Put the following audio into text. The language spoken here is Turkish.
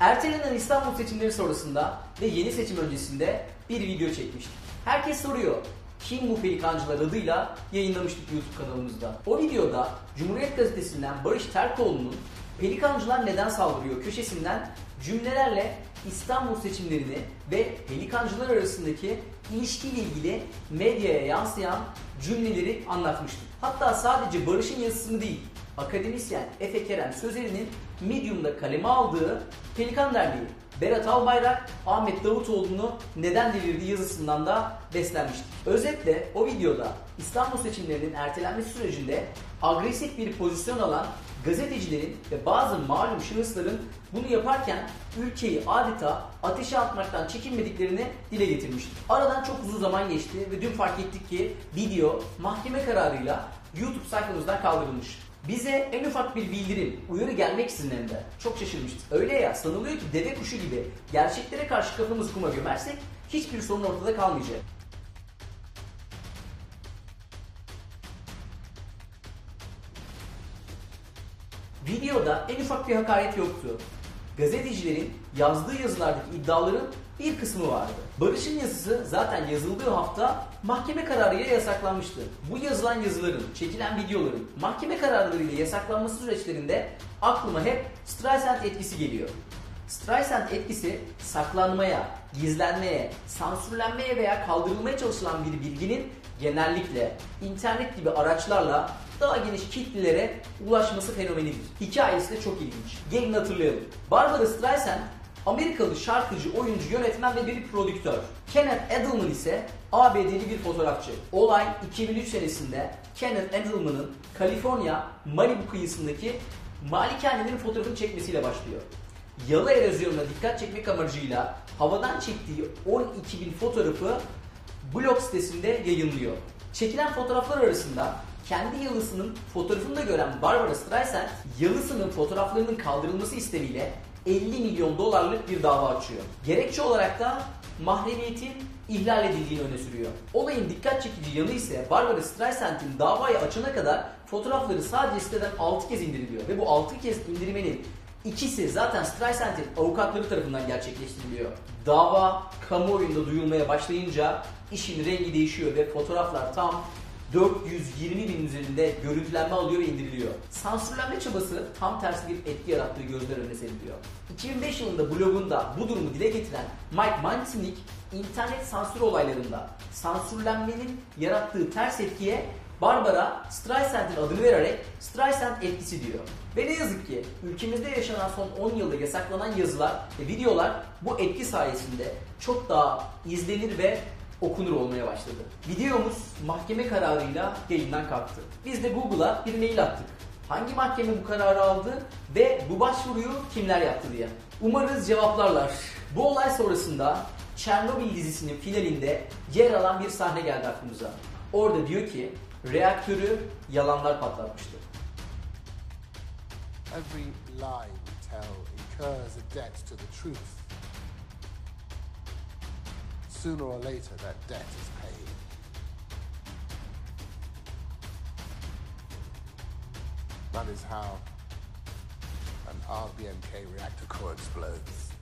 Ertelenen İstanbul seçimleri sonrasında ve yeni seçim öncesinde bir video çekmiştik. Herkes soruyor. Kim bu pelikancılar adıyla yayınlamıştık YouTube kanalımızda. O videoda Cumhuriyet Gazetesi'nden Barış Terkoğlu'nun Pelikancılar neden saldırıyor köşesinden cümlelerle İstanbul seçimlerini ve pelikancılar arasındaki ilişkiyle ilgili medyaya yansıyan cümleleri anlatmıştık. Hatta sadece Barış'ın yazısını değil, akademisyen Efe Kerem Sözeri'nin Medium'da kaleme aldığı Pelikan Derneği, Berat Albayrak, Ahmet Davutoğlu'nu neden delirdi yazısından da beslenmiştik. Özetle o videoda İstanbul seçimlerinin ertelenmesi sürecinde agresif bir pozisyon alan gazetecilerin ve bazı malum şahısların bunu yaparken ülkeyi adeta ateşe atmaktan çekinmediklerini dile getirmişti. Aradan çok uzun zaman geçti ve dün fark ettik ki video mahkeme kararıyla YouTube sayfamızdan kaldırılmış. Bize en ufak bir bildirim, uyarı gelmeksizin hem. Çok şaşırmıştık. Öyle ya sanılıyor ki deve kuşu gibi gerçeklere karşı kafamızı kuma gömersek hiçbir sorun ortada kalmayacak. Videoda en ufak bir hakaret yoktu. Gazetecilerin yazdığı yazılardaki iddiaların bir kısmı vardı. Barış'ın yazısı zaten yazıldığı hafta mahkeme kararıyla yasaklanmıştı. Bu yazılan yazıların, çekilen videoların mahkeme kararlarıyla yasaklanması süreçlerinde aklıma hep Streisand etkisi geliyor. Streisand etkisi saklanmaya, gizlenmeye, sansürlenmeye veya kaldırılmaya çalışılan bir bilginin genellikle internet gibi araçlarla daha geniş kitlelere ulaşması fenomenidir. Hikayesi de çok ilginç. Gelin hatırlayalım. Barbara Streisand Amerikalı şarkıcı, oyuncu, yönetmen ve bir prodüktör. Kenneth Edelman ise ABD'li bir fotoğrafçı. Olay 2003 senesinde Kenneth Edelman'ın Kaliforniya Malibu kıyısındaki malikanenin fotoğrafını çekmesiyle başlıyor. Yalı erozyonuna dikkat çekmek amacıyla havadan çektiği 12 bin fotoğrafı blog sitesinde yayınlıyor. Çekilen fotoğraflar arasında kendi yalısının fotoğrafını da gören Barbara Streisand, yalısının fotoğraflarının kaldırılması istemiyle 50 milyon dolarlık bir dava açıyor. Gerekçe olarak da mahremiyetin ihlal edildiğini öne sürüyor. Olayın dikkat çekici yanı ise Barbara Streisand'in davayı açana kadar fotoğrafları sadece siteden 6 kez indiriliyor ve bu 6 kez indirmenin İkisi zaten Streisand'in avukatları tarafından gerçekleştiriliyor. Dava kamuoyunda duyulmaya başlayınca işin rengi değişiyor ve fotoğraflar tam 420 bin üzerinde görüntülenme alıyor ve indiriliyor. Sansürlenme çabası tam tersi bir etki yarattığı gözler önüne seriliyor. 2005 yılında blogunda bu durumu dile getiren Mike Mantinik, internet sansür olaylarında sansürlenmenin yarattığı ters etkiye Barbara Streisand'in adını vererek Streisand etkisi diyor. Ve ne yazık ki ülkemizde yaşanan son 10 yılda yasaklanan yazılar ve videolar bu etki sayesinde çok daha izlenir ve okunur olmaya başladı. Videomuz mahkeme kararıyla yayından kalktı. Biz de Google'a bir mail attık. Hangi mahkeme bu kararı aldı ve bu başvuruyu kimler yaptı diye. Umarız cevaplarlar. Bu olay sonrasında Çernobil dizisinin finalinde yer alan bir sahne geldi aklımıza. Orada diyor ki reaktörü yalanlar patlatmıştı. Every lie we tell incurs a debt to the truth. Sooner or later, that debt is paid. That is how an RBMK reactor core explodes.